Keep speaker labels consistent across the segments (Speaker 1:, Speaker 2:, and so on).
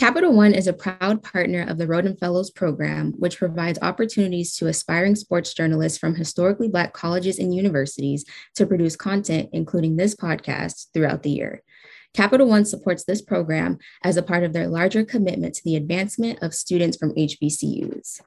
Speaker 1: Capital One is a proud partner of the Rhoden Fellows Program, which provides opportunities to aspiring sports journalists from historically Black colleges and universities to produce content, including this podcast, throughout the year. Capital One supports this program as a part of their larger commitment to the advancement of students from HBCUs.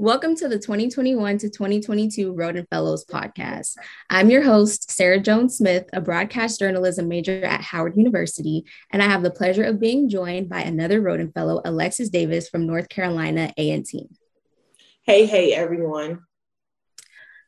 Speaker 1: Welcome to the 2021 to 2022 Rhoden Fellows podcast. I'm your host, Sarah Jones Smith, a broadcast journalism major at Howard University, and I have the pleasure of being joined by another Rhoden Fellow, Alexis Davis from North Carolina A&T.
Speaker 2: Hey, hey, everyone.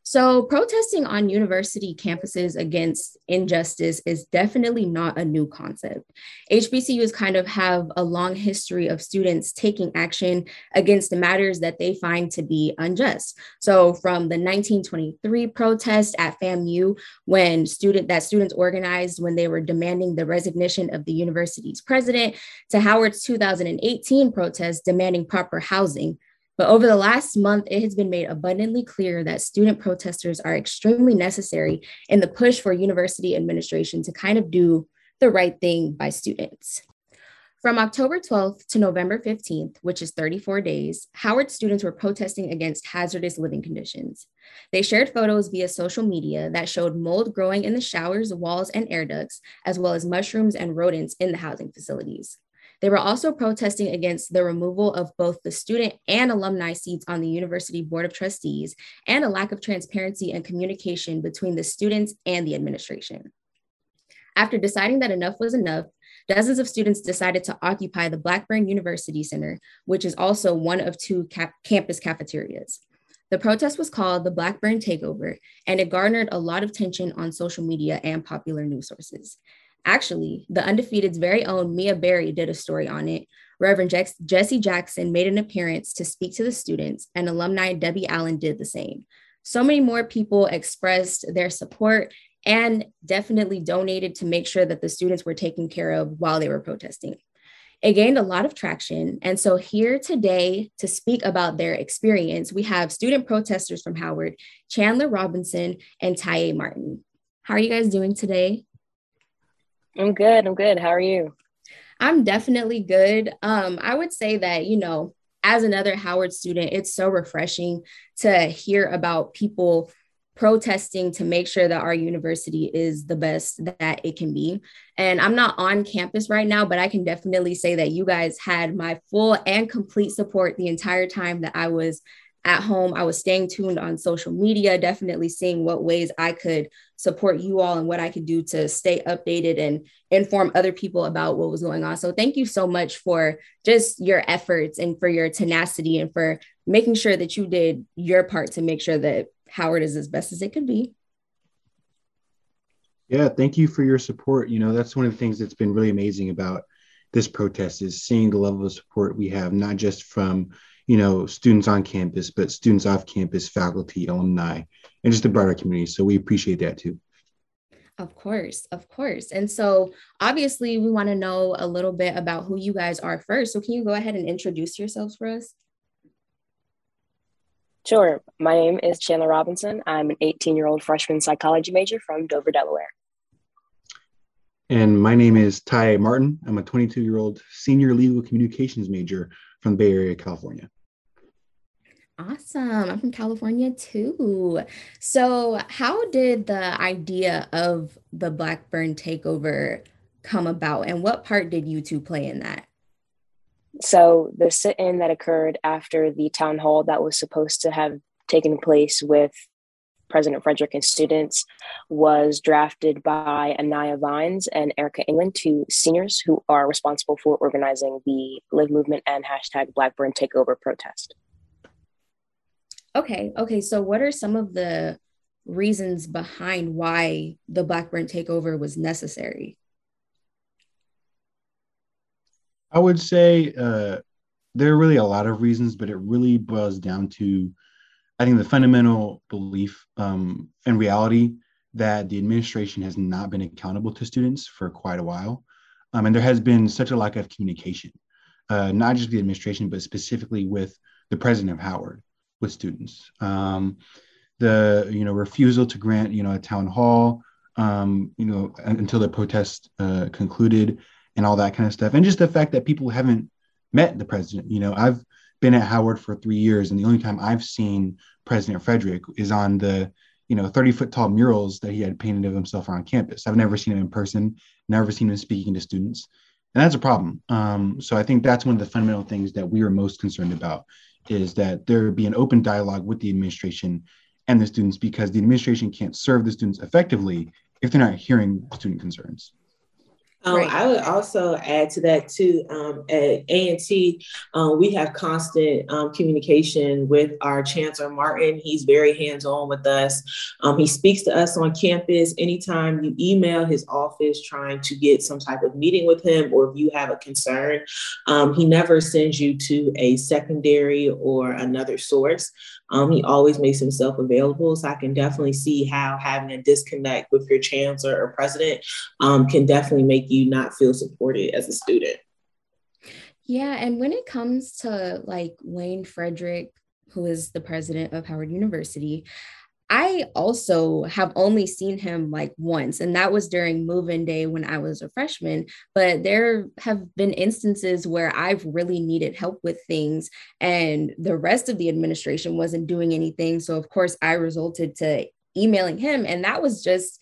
Speaker 1: So, protesting on university campuses against injustice is definitely not a new concept. HBCUs kind of have a long history of students taking action against the matters that they find to be unjust. So, from the 1923 protest at FAMU, when student that students organized when they were demanding the resignation of the university's president, to Howard's 2018 protest demanding proper housing but over the last month, it has been made abundantly clear that student protesters are extremely necessary in the push for university administration to kind of do the right thing by students. From October 12th to November 15th, which is 34 days, Howard students were protesting against hazardous living conditions. They shared photos via social media that showed mold growing in the showers, walls, and air ducts, as well as mushrooms and rodents in the housing facilities. They were also protesting against the removal of both the student and alumni seats on the University Board of Trustees and a lack of transparency and communication between the students and the administration. After deciding that enough was enough, dozens of students decided to occupy the Blackburn University Center, which is also one of two cap- campus cafeterias. The protest was called the Blackburn Takeover, and it garnered a lot of tension on social media and popular news sources. Actually, the Undefeated's very own Mia Berry did a story on it. Reverend Jesse Jackson made an appearance to speak to the students, and alumni Debbie Allen did the same. So many more people expressed their support and definitely donated to make sure that the students were taken care of while they were protesting. It gained a lot of traction. And so, here today to speak about their experience, we have student protesters from Howard, Chandler Robinson and Ty Martin. How are you guys doing today?
Speaker 3: I'm good. I'm good. How are you?
Speaker 1: I'm definitely good. Um, I would say that, you know, as another Howard student, it's so refreshing to hear about people protesting to make sure that our university is the best that it can be. And I'm not on campus right now, but I can definitely say that you guys had my full and complete support the entire time that I was at home. I was staying tuned on social media, definitely seeing what ways I could support you all and what I could do to stay updated and inform other people about what was going on. So, thank you so much for just your efforts and for your tenacity and for making sure that you did your part to make sure that Howard is as best as it could be.
Speaker 4: Yeah, thank you for your support. You know, that's one of the things that's been really amazing about this protest is seeing the level of support we have, not just from you know, students on campus, but students off campus, faculty, alumni, and just the broader community. So we appreciate that too.
Speaker 1: Of course, of course. And so obviously we want to know a little bit about who you guys are first. So can you go ahead and introduce yourselves for us?
Speaker 3: Sure. My name is Chandler Robinson. I'm an 18 year old freshman psychology major from Dover, Delaware.
Speaker 4: And my name is Ty Martin. I'm a 22 year old senior legal communications major from Bay Area, California.
Speaker 1: Awesome. I'm from California too. So, how did the idea of the Blackburn takeover come about, and what part did you two play in that?
Speaker 3: So, the sit in that occurred after the town hall that was supposed to have taken place with President Frederick and students was drafted by Anaya Vines and Erica England, two seniors who are responsible for organizing the Live Movement and hashtag Blackburn Takeover protest.
Speaker 1: Okay. Okay. So, what are some of the reasons behind why the Blackburn takeover was necessary?
Speaker 4: I would say uh, there are really a lot of reasons, but it really boils down to, I think, the fundamental belief um, and reality that the administration has not been accountable to students for quite a while. Um, and there has been such a lack of communication, uh, not just the administration, but specifically with the president of Howard with students. Um, the you know refusal to grant you know a town hall um, you know, until the protest uh, concluded and all that kind of stuff. And just the fact that people haven't met the president. You know, I've been at Howard for three years, and the only time I've seen President Frederick is on the you know 30 foot tall murals that he had painted of himself on campus. I've never seen him in person, never seen him speaking to students, and that's a problem. Um, so I think that's one of the fundamental things that we are most concerned about is that there be an open dialogue with the administration and the students because the administration can't serve the students effectively if they're not hearing student concerns.
Speaker 2: Um, right. I would also add to that too. Um, at A&T, um, we have constant um, communication with our Chancellor Martin. He's very hands-on with us. Um, he speaks to us on campus. Anytime you email his office trying to get some type of meeting with him, or if you have a concern, um, he never sends you to a secondary or another source. Um, he always makes himself available. So I can definitely see how having a disconnect with your chancellor or president um, can definitely make you not feel supported as a student.
Speaker 1: Yeah. And when it comes to like Wayne Frederick, who is the president of Howard University, I also have only seen him like once, and that was during move in day when I was a freshman. But there have been instances where I've really needed help with things, and the rest of the administration wasn't doing anything. So, of course, I resulted to emailing him, and that was just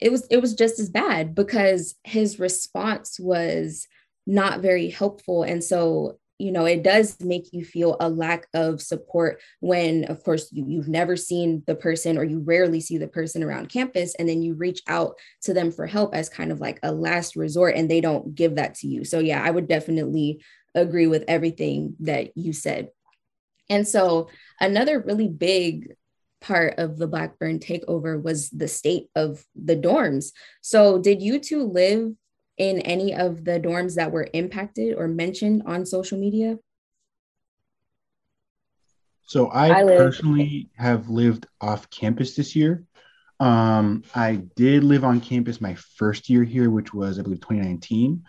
Speaker 1: it was it was just as bad because his response was not very helpful and so you know it does make you feel a lack of support when of course you, you've never seen the person or you rarely see the person around campus and then you reach out to them for help as kind of like a last resort and they don't give that to you. So yeah i would definitely agree with everything that you said. And so another really big part of the blackburn takeover was the state of the dorms. So did you two live in any of the dorms that were impacted or mentioned on social media?
Speaker 4: So I, I personally have lived off campus this year. Um, I did live on campus my first year here, which was I believe 2019.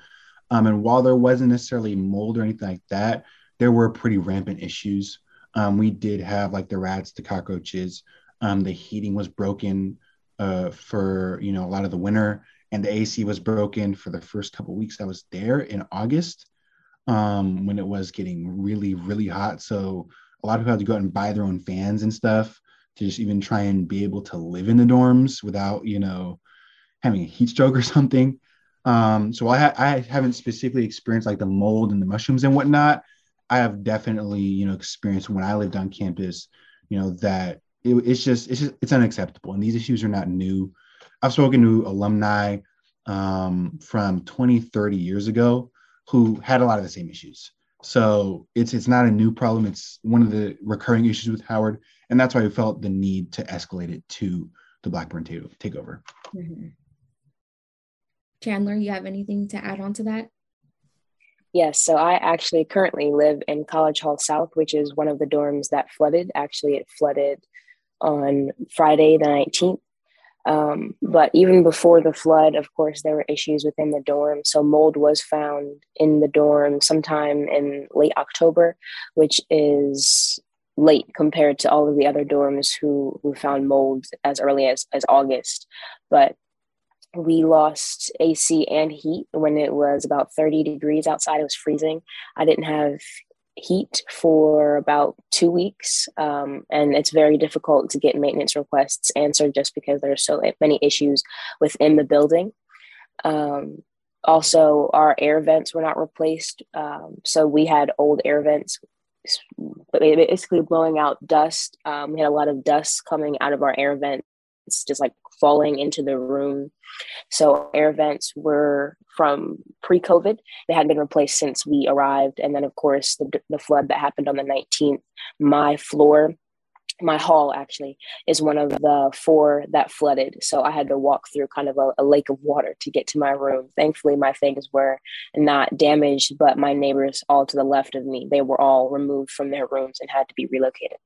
Speaker 4: Um, and while there wasn't necessarily mold or anything like that, there were pretty rampant issues. Um, we did have like the rats, the cockroaches. Um, the heating was broken uh, for you know a lot of the winter and the AC was broken for the first couple weeks I was there in August um, when it was getting really, really hot. So a lot of people had to go out and buy their own fans and stuff to just even try and be able to live in the dorms without, you know, having a heat stroke or something. Um, so I, ha- I haven't specifically experienced like the mold and the mushrooms and whatnot. I have definitely, you know, experienced when I lived on campus, you know, that it, it's just, it's just, it's unacceptable. And these issues are not new. I've spoken to alumni um, from 20, 30 years ago who had a lot of the same issues. So it's it's not a new problem. It's one of the recurring issues with Howard, and that's why we felt the need to escalate it to the Blackburn t- takeover. Mm-hmm.
Speaker 1: Chandler, you have anything to add on to that?
Speaker 3: Yes, so I actually currently live in College Hall South, which is one of the dorms that flooded. Actually, it flooded on Friday the 19th. Um, but even before the flood, of course, there were issues within the dorm. So mold was found in the dorm sometime in late October, which is late compared to all of the other dorms who who found mold as early as as August. But we lost AC and heat when it was about 30 degrees outside. It was freezing. I didn't have heat for about two weeks. Um, and it's very difficult to get maintenance requests answered just because there are so many issues within the building. Um, also, our air vents were not replaced. Um, so we had old air vents basically blowing out dust. Um, we had a lot of dust coming out of our air vents, just like falling into the room. So air vents were from pre-COVID. They hadn't been replaced since we arrived, and then of course the the flood that happened on the 19th. My floor, my hall actually is one of the four that flooded. So I had to walk through kind of a, a lake of water to get to my room. Thankfully, my things were not damaged, but my neighbors all to the left of me, they were all removed from their rooms and had to be relocated.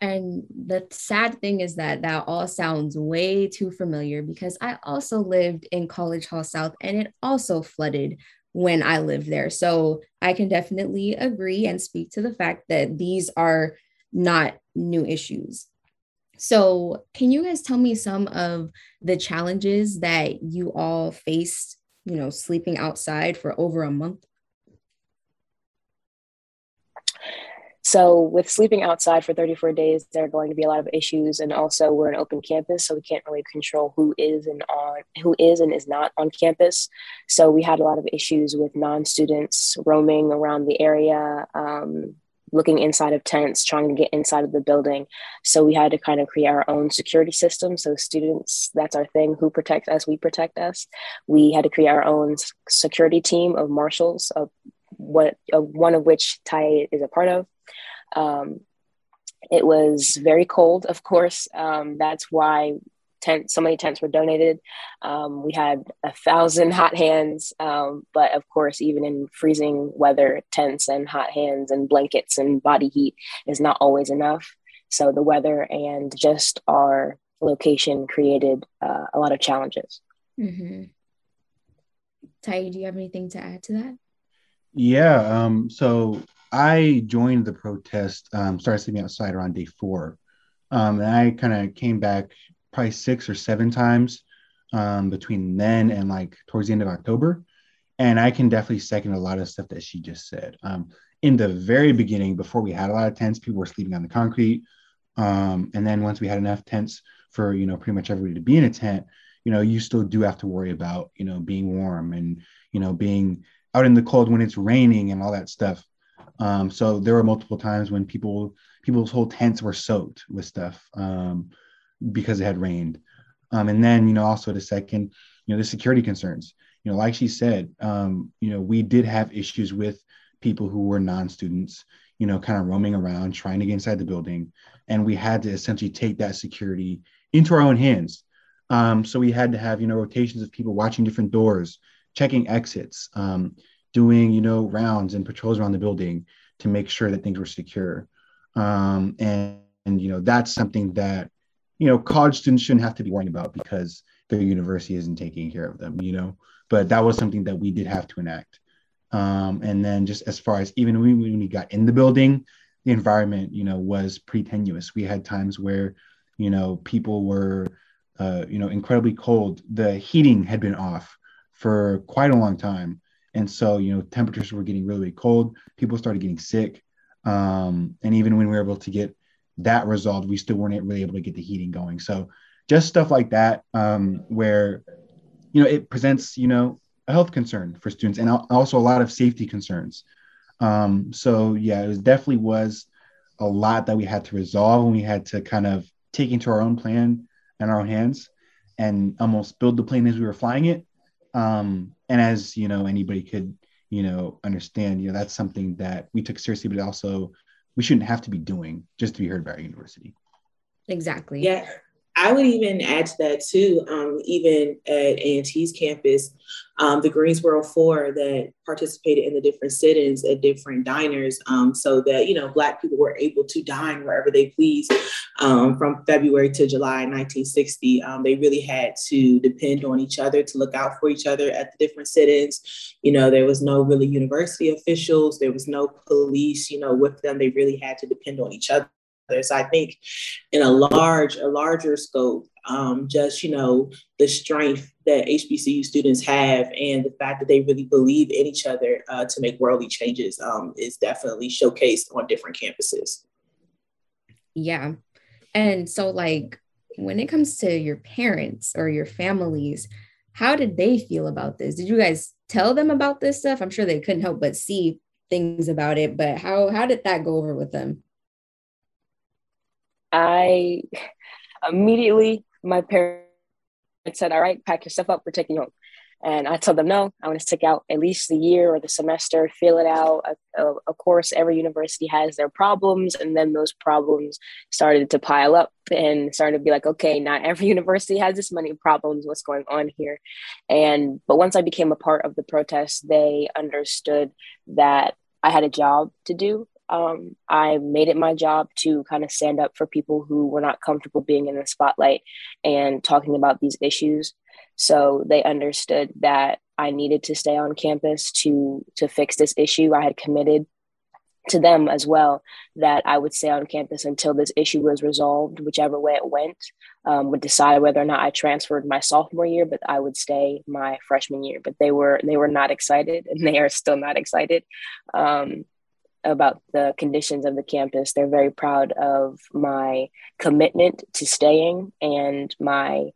Speaker 1: And the sad thing is that that all sounds way too familiar because I also lived in College Hall South and it also flooded when I lived there. So I can definitely agree and speak to the fact that these are not new issues. So, can you guys tell me some of the challenges that you all faced, you know, sleeping outside for over a month?
Speaker 3: So, with sleeping outside for 34 days, there are going to be a lot of issues, and also we're an open campus, so we can't really control who is and on who is and is not on campus. So, we had a lot of issues with non-students roaming around the area, um, looking inside of tents, trying to get inside of the building. So, we had to kind of create our own security system. So, students, that's our thing. Who protects us? We protect us. We had to create our own security team of marshals, of what uh, one of which Ty is a part of. Um, it was very cold, of course. Um, that's why tent, so many tents were donated. Um, we had a thousand hot hands, um, but of course, even in freezing weather, tents and hot hands and blankets and body heat is not always enough. So the weather and just our location created uh, a lot of challenges.
Speaker 1: Mm-hmm. Ty, do you have anything to add to that?
Speaker 4: Yeah. Um, so I joined the protest, um, started sleeping outside around day four. Um, and I kind of came back probably six or seven times um, between then and like towards the end of October. And I can definitely second a lot of stuff that she just said. Um, in the very beginning, before we had a lot of tents, people were sleeping on the concrete. Um, and then once we had enough tents for, you know, pretty much everybody to be in a tent, you know, you still do have to worry about, you know, being warm and, you know, being out in the cold when it's raining and all that stuff. Um, so there were multiple times when people people's whole tents were soaked with stuff um, because it had rained. Um, and then you know also the second, you know, the security concerns. You know, like she said, um, you know, we did have issues with people who were non-students, you know, kind of roaming around trying to get inside the building, and we had to essentially take that security into our own hands. Um, so we had to have you know rotations of people watching different doors, checking exits. Um, doing you know rounds and patrols around the building to make sure that things were secure. Um, and, and you know that's something that you know college students shouldn't have to be worrying about because their university isn't taking care of them you know? But that was something that we did have to enact. Um, and then just as far as even when we, when we got in the building the environment you know was pretty tenuous we had times where you know people were uh, you know incredibly cold. The heating had been off for quite a long time and so, you know, temperatures were getting really, really cold. People started getting sick. Um, and even when we were able to get that resolved, we still weren't really able to get the heating going. So just stuff like that, um, where, you know, it presents, you know, a health concern for students and also a lot of safety concerns. Um, so yeah, it was definitely was a lot that we had to resolve and we had to kind of take into our own plan and our own hands and almost build the plane as we were flying it. Um, and as you know anybody could you know understand you know that's something that we took seriously but also we shouldn't have to be doing just to be heard by our university.
Speaker 1: Exactly.
Speaker 2: Yeah I would even add to that too, um, even at A&T's campus, um, the Greensboro Four that participated in the different sit-ins at different diners, um, so that you know Black people were able to dine wherever they please um, from February to July 1960. Um, they really had to depend on each other to look out for each other at the different sit-ins. You know, there was no really university officials, there was no police. You know, with them, they really had to depend on each other others. I think in a large, a larger scope, um, just you know the strength that HBCU students have and the fact that they really believe in each other uh, to make worldly changes um, is definitely showcased on different campuses.
Speaker 1: Yeah, and so like when it comes to your parents or your families, how did they feel about this? Did you guys tell them about this stuff? I'm sure they couldn't help but see things about it, but how how did that go over with them?
Speaker 3: I immediately, my parents said, All right, pack your stuff up, we're taking you home. And I told them, No, I want to stick out at least the year or the semester, feel it out. of course, every university has their problems. And then those problems started to pile up and started to be like, Okay, not every university has this many problems. What's going on here? And, but once I became a part of the protest, they understood that I had a job to do um, I made it my job to kind of stand up for people who were not comfortable being in the spotlight and talking about these issues. So they understood that I needed to stay on campus to to fix this issue. I had committed to them as well that I would stay on campus until this issue was resolved, whichever way it went, um, would decide whether or not I transferred my sophomore year, but I would stay my freshman year. But they were they were not excited, and they are still not excited um, about the conditions of the campus. They're very proud of my commitment to staying and my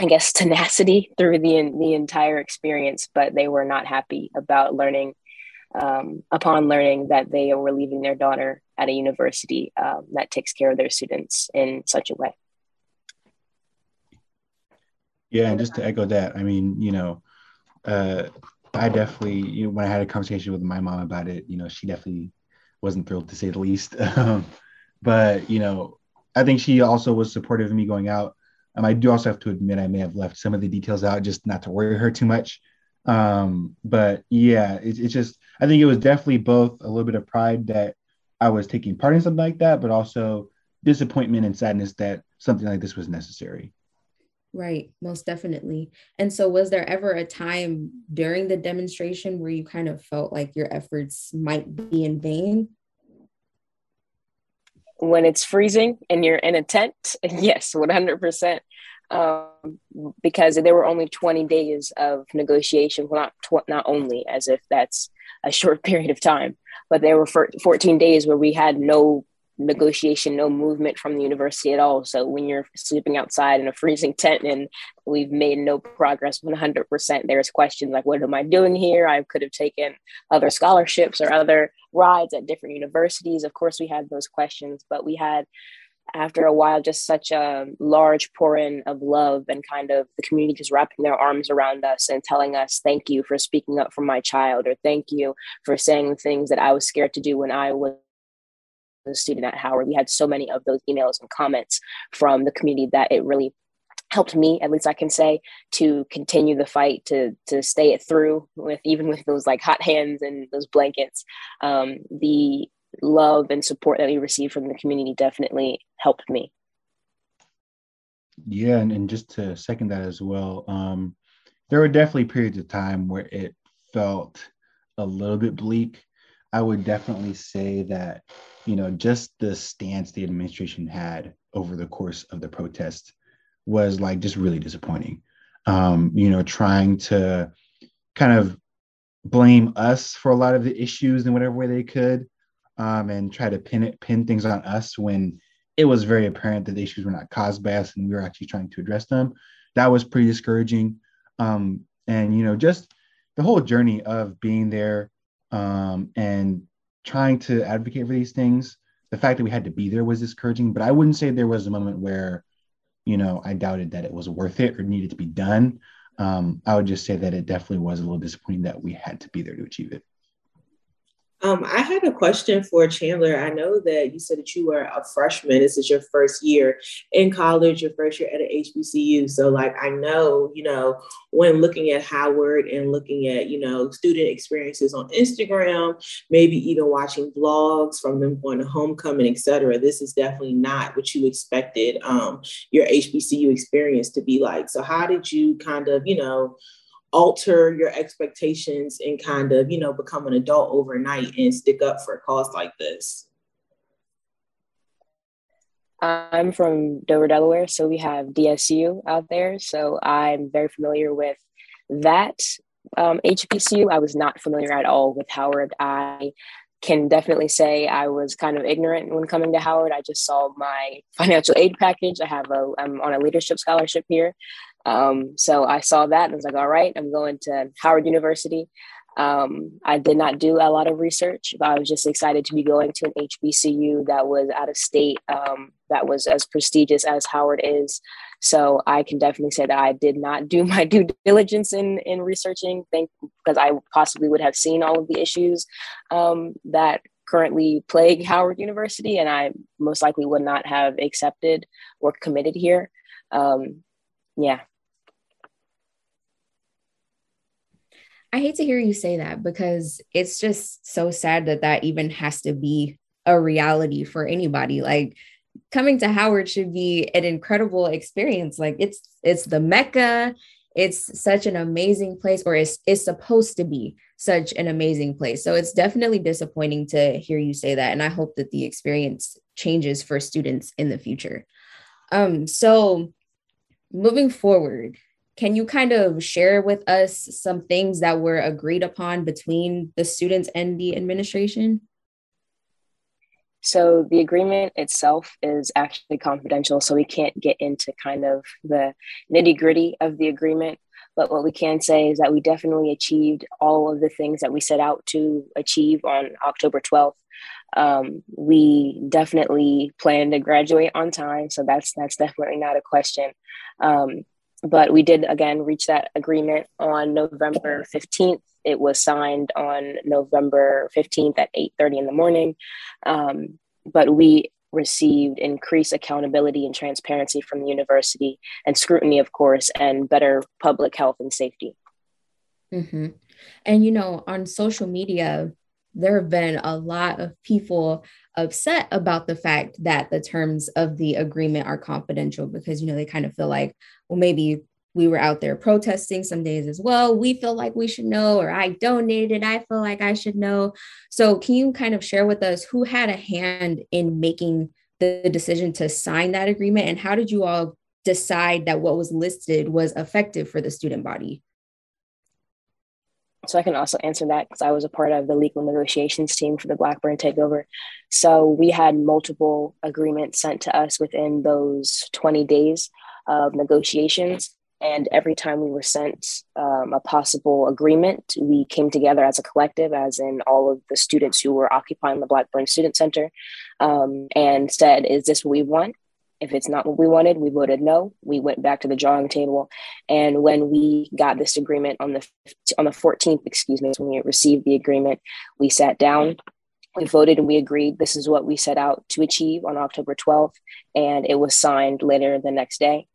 Speaker 3: I guess tenacity through the the entire experience, but they were not happy about learning um, upon learning that they were leaving their daughter at a university um, that takes care of their students in such a way.
Speaker 4: Yeah, and just to echo that, I mean, you know, uh, I definitely, you know, when I had a conversation with my mom about it, you know, she definitely wasn't thrilled to say the least. Um, but you know, I think she also was supportive of me going out. Um, I do also have to admit I may have left some of the details out just not to worry her too much. Um, but yeah, it, it's just I think it was definitely both a little bit of pride that I was taking part in something like that, but also disappointment and sadness that something like this was necessary.
Speaker 1: Right, most definitely. And so, was there ever a time during the demonstration where you kind of felt like your efforts might be in vain?
Speaker 3: When it's freezing and you're in a tent, yes, 100% um, because there were only 20 days of negotiation. Well, not tw- not only as if that's a short period of time, but there were 14 days where we had no negotiation, no movement from the university at all. So when you're sleeping outside in a freezing tent and we've made no progress 100%, there's questions like, what am I doing here? I could have taken other scholarships or other rides at different universities. Of course, we had those questions, but we had after a while just such a large pouring of love and kind of the community just wrapping their arms around us and telling us thank you for speaking up for my child or thank you for saying things that i was scared to do when i was a student at howard we had so many of those emails and comments from the community that it really helped me at least i can say to continue the fight to to stay it through with even with those like hot hands and those blankets um, the love and support that we received from the community definitely helped me.
Speaker 4: Yeah, and, and just to second that as well, um, there were definitely periods of time where it felt a little bit bleak. I would definitely say that, you know, just the stance the administration had over the course of the protest was like just really disappointing. Um, you know, trying to kind of blame us for a lot of the issues in whatever way they could um, and try to pin it, pin things on us when it was very apparent that the issues were not caused by us and we were actually trying to address them. That was pretty discouraging. Um, and you know, just the whole journey of being there um, and trying to advocate for these things. The fact that we had to be there was discouraging, but I wouldn't say there was a moment where, you know, I doubted that it was worth it or needed to be done. Um, I would just say that it definitely was a little disappointing that we had to be there to achieve it.
Speaker 2: Um, I had a question for Chandler. I know that you said that you were a freshman. This is your first year in college, your first year at an HBCU. So, like, I know, you know, when looking at Howard and looking at, you know, student experiences on Instagram, maybe even watching vlogs from them going to homecoming, et cetera, this is definitely not what you expected um, your HBCU experience to be like. So, how did you kind of, you know, alter your expectations and kind of, you know, become an adult overnight and stick up for a cause like this?
Speaker 3: I'm from Dover, Delaware, so we have DSU out there. So I'm very familiar with that um, HBCU. I was not familiar at all with Howard. I can definitely say I was kind of ignorant when coming to Howard. I just saw my financial aid package. I have a I'm on a leadership scholarship here, um, so I saw that and I was like, all right, I'm going to Howard University. Um, I did not do a lot of research, but I was just excited to be going to an HBCU that was out of state, um, that was as prestigious as Howard is. So I can definitely say that I did not do my due diligence in in researching, think because I possibly would have seen all of the issues um, that currently plague Howard University, and I most likely would not have accepted or committed here. Um, yeah.
Speaker 1: I hate to hear you say that because it's just so sad that that even has to be a reality for anybody. Like coming to Howard should be an incredible experience. Like it's it's the mecca. it's such an amazing place, or it's, it's supposed to be such an amazing place. So it's definitely disappointing to hear you say that. And I hope that the experience changes for students in the future. Um, so moving forward, can you kind of share with us some things that were agreed upon between the students and the administration?
Speaker 3: So the agreement itself is actually confidential, so we can't get into kind of the nitty gritty of the agreement. But what we can say is that we definitely achieved all of the things that we set out to achieve on October 12th. Um, we definitely plan to graduate on time, so that's that's definitely not a question. Um, but we did again reach that agreement on November 15th. It was signed on November 15th at 8:30 in the morning. Um, but we received increased accountability and transparency from the university and scrutiny, of course, and better public health and safety.
Speaker 1: Mm-hmm. And you know, on social media, there have been a lot of people upset about the fact that the terms of the agreement are confidential because you know they kind of feel like well maybe we were out there protesting some days as well. We feel like we should know or i donated i feel like i should know. So can you kind of share with us who had a hand in making the decision to sign that agreement? And how did you all decide that what was listed was effective for the student body
Speaker 3: so I can also answer that because I was a part of the legal negotiations team for the Blackburn takeover. So we had multiple agreements sent to us within those 20 days of negotiations. And every time we were sent um, a possible agreement, we came together as a collective, as in all of the students who were occupying the Blackburn Student Center, um, and said, Is this what we want? If it's not what we wanted, we voted no. We went back to the drawing table, and when we got this agreement on the on the 14th, excuse me, when we received the agreement, we sat down, we voted, and we agreed this is what we set out to achieve on October 12th, and it was signed later the next day.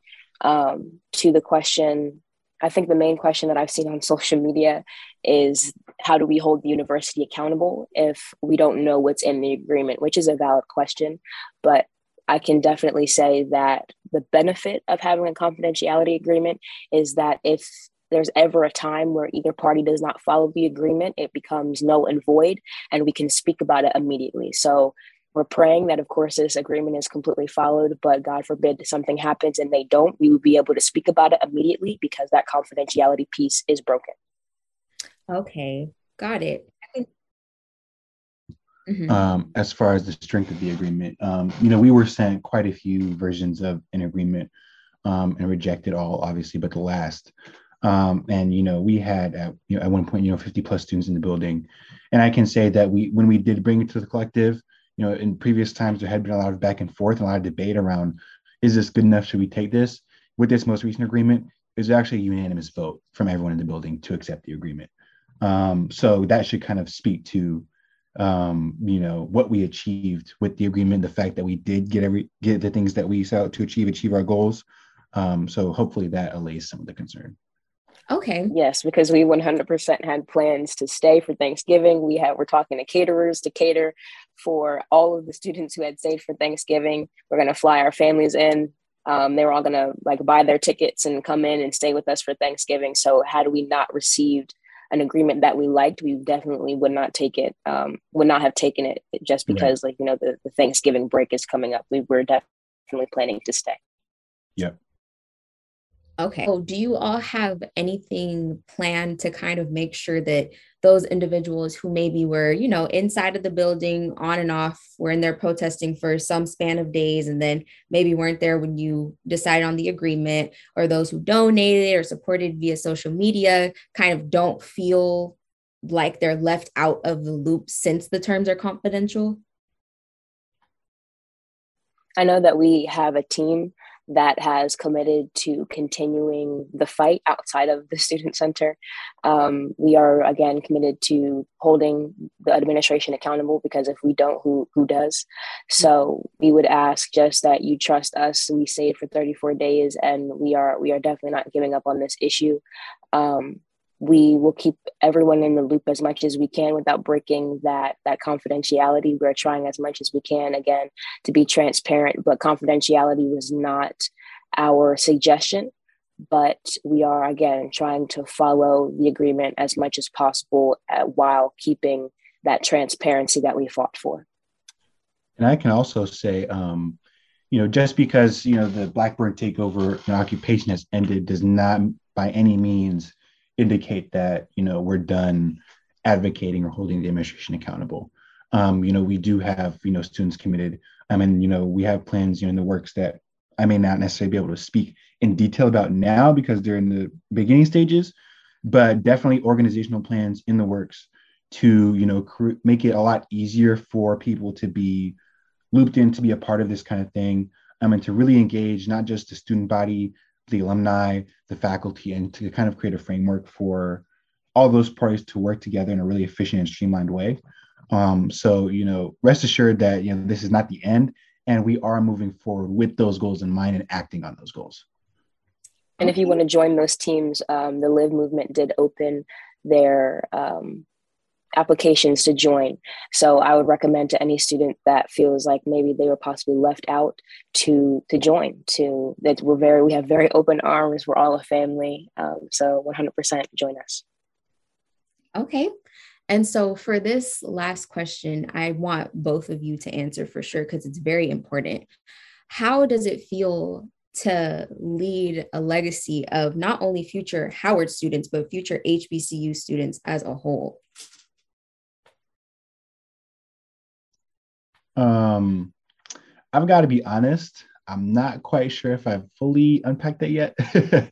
Speaker 3: Um, to the question, I think the main question that I've seen on social media is how do we hold the university accountable if we don't know what's in the agreement, which is a valid question. But I can definitely say that the benefit of having a confidentiality agreement is that if there's ever a time where either party does not follow the agreement, it becomes null and void, and we can speak about it immediately. So we're praying that, of course, this agreement is completely followed, but God forbid something happens and they don't, we would be able to speak about it immediately because that confidentiality piece is broken.
Speaker 1: Okay, got it.
Speaker 4: Mm-hmm. Um, as far as the strength of the agreement, um, you know, we were sent quite a few versions of an agreement um, and rejected all, obviously, but the last. Um, and you know, we had at you know at one point, you know, 50 plus students in the building, and I can say that we when we did bring it to the collective, you know, in previous times there had been a lot of back and forth, and a lot of debate around, is this good enough? Should we take this? With this most recent agreement, it was actually a unanimous vote from everyone in the building to accept the agreement. Um, so that should kind of speak to um, you know, what we achieved with the agreement, the fact that we did get every get the things that we set out to achieve, achieve our goals. Um, so hopefully that allays some of the concern.
Speaker 1: Okay.
Speaker 3: Yes, because we 100% had plans to stay for Thanksgiving. We had we're talking to caterers to cater for all of the students who had stayed for Thanksgiving. We're going to fly our families in. Um, they were all going to like buy their tickets and come in and stay with us for Thanksgiving. So had we not received an agreement that we liked, we definitely would not take it, um, would not have taken it just because, right. like, you know, the, the Thanksgiving break is coming up. We were definitely planning to stay.
Speaker 4: Yep.
Speaker 1: Okay. So, do you all have anything planned to kind of make sure that those individuals who maybe were, you know, inside of the building on and off, were in there protesting for some span of days and then maybe weren't there when you decided on the agreement, or those who donated or supported via social media kind of don't feel like they're left out of the loop since the terms are confidential?
Speaker 3: I know that we have a team that has committed to continuing the fight outside of the student center. Um, we are again committed to holding the administration accountable because if we don't, who who does? So we would ask just that you trust us. We stayed for 34 days, and we are we are definitely not giving up on this issue. Um, we will keep everyone in the loop as much as we can without breaking that that confidentiality we're trying as much as we can again to be transparent but confidentiality was not our suggestion but we are again trying to follow the agreement as much as possible uh, while keeping that transparency that we fought for.
Speaker 4: And I can also say, um, you know, just because you know the Blackburn takeover and occupation has ended does not by any means indicate that you know we're done advocating or holding the administration accountable. Um, you know, we do have you know students committed. I mean, you know, we have plans you know in the works that I may not necessarily be able to speak in detail about now because they're in the beginning stages, but definitely organizational plans in the works to you know cr- make it a lot easier for people to be looped in to be a part of this kind of thing um, and to really engage not just the student body the alumni the faculty and to kind of create a framework for all those parties to work together in a really efficient and streamlined way. Um, so you know rest assured that you know this is not the end and we are moving forward with those goals in mind and acting on those goals.
Speaker 3: And if you want to join those teams um, the live movement did open their um, applications to join. So I would recommend to any student that feels like maybe they were possibly left out to to join. To that we're very we have very open arms. We're all a family. Um, so 100% join us.
Speaker 1: Okay. And so for this last question, I want both of you to answer for sure because it's very important. How does it feel to lead a legacy of not only future Howard students, but future HBCU students as a whole?
Speaker 4: Um, I've got to be honest. I'm not quite sure if I've fully unpacked that yet.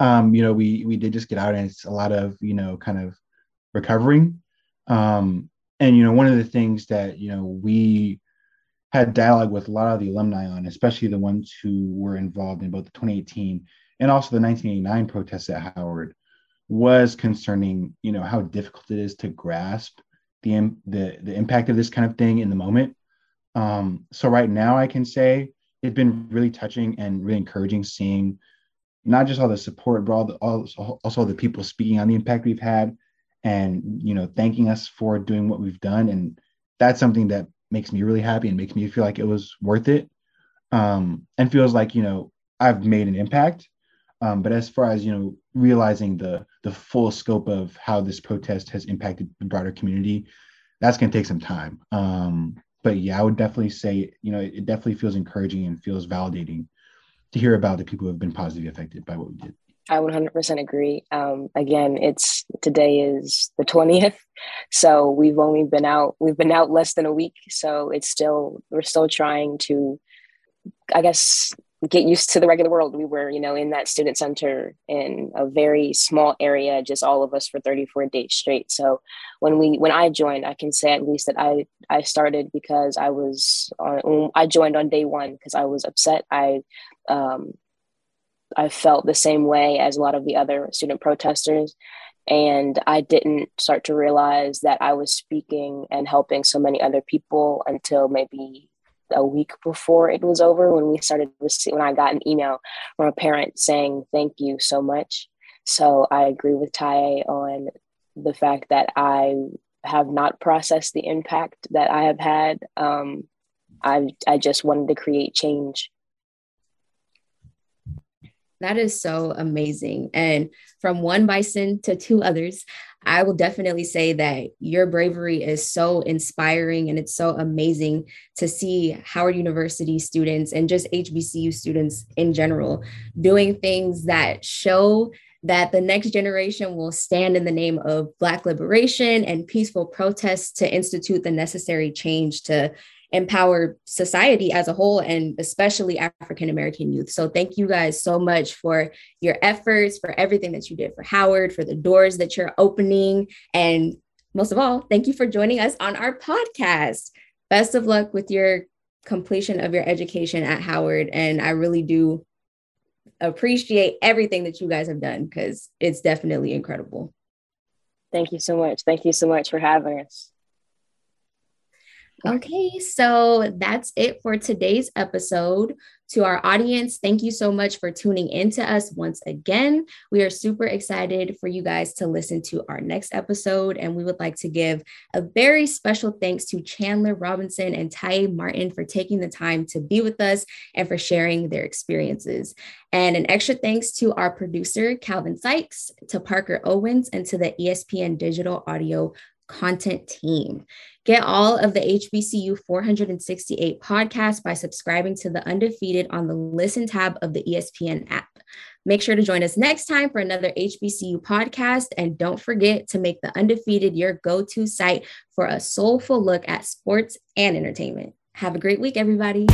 Speaker 4: um, you know, we we did just get out, and it's a lot of you know kind of recovering. Um, and you know, one of the things that you know we had dialogue with a lot of the alumni on, especially the ones who were involved in both the 2018 and also the 1989 protests at Howard, was concerning you know how difficult it is to grasp the the the impact of this kind of thing in the moment um, so right now, I can say it's been really touching and really encouraging seeing not just all the support, but all the, also, also the people speaking on the impact we've had, and you know, thanking us for doing what we've done. And that's something that makes me really happy and makes me feel like it was worth it, um, and feels like you know I've made an impact. Um, but as far as you know, realizing the the full scope of how this protest has impacted the broader community, that's going to take some time. Um, but yeah, I would definitely say, you know, it definitely feels encouraging and feels validating to hear about the people who have been positively affected by what we did.
Speaker 3: I 100% agree. Um, again, it's today is the 20th, so we've only been out. We've been out less than a week, so it's still we're still trying to, I guess, get used to the regular world. We were, you know, in that student center in a very small area, just all of us for 34 days straight. So when we when I joined, I can say at least that I I started because I was on I joined on day one because I was upset. I um I felt the same way as a lot of the other student protesters. And I didn't start to realize that I was speaking and helping so many other people until maybe a week before it was over when we started receiving, when I got an email from a parent saying thank you so much. So I agree with Ty on the fact that I have not processed the impact that I have had. Um, I I just wanted to create change
Speaker 1: that is so amazing. And from one bison to two others, I will definitely say that your bravery is so inspiring and it's so amazing to see Howard University students and just HBCU students in general doing things that show that the next generation will stand in the name of Black liberation and peaceful protests to institute the necessary change to empower society as a whole and especially African American youth. So thank you guys so much for your efforts, for everything that you did for Howard, for the doors that you're opening. And most of all, thank you for joining us on our podcast. Best of luck with your completion of your education at Howard. And I really do appreciate everything that you guys have done because it's definitely incredible.
Speaker 3: Thank you so much. Thank you so much for having us.
Speaker 1: Okay, so that's it for today's episode. To our audience, thank you so much for tuning in to us once again. We are super excited for you guys to listen to our next episode, and we would like to give a very special thanks to Chandler Robinson and Ty Martin for taking the time to be with us and for sharing their experiences. And an extra thanks to our producer, Calvin Sykes, to Parker Owens, and to the ESPN Digital Audio content team. Get all of the HBCU 468 podcasts by subscribing to The Undefeated on the Listen tab of the ESPN app. Make sure to join us next time for another HBCU podcast. And don't forget to make The Undefeated your go to site for a soulful look at sports and entertainment. Have a great week, everybody.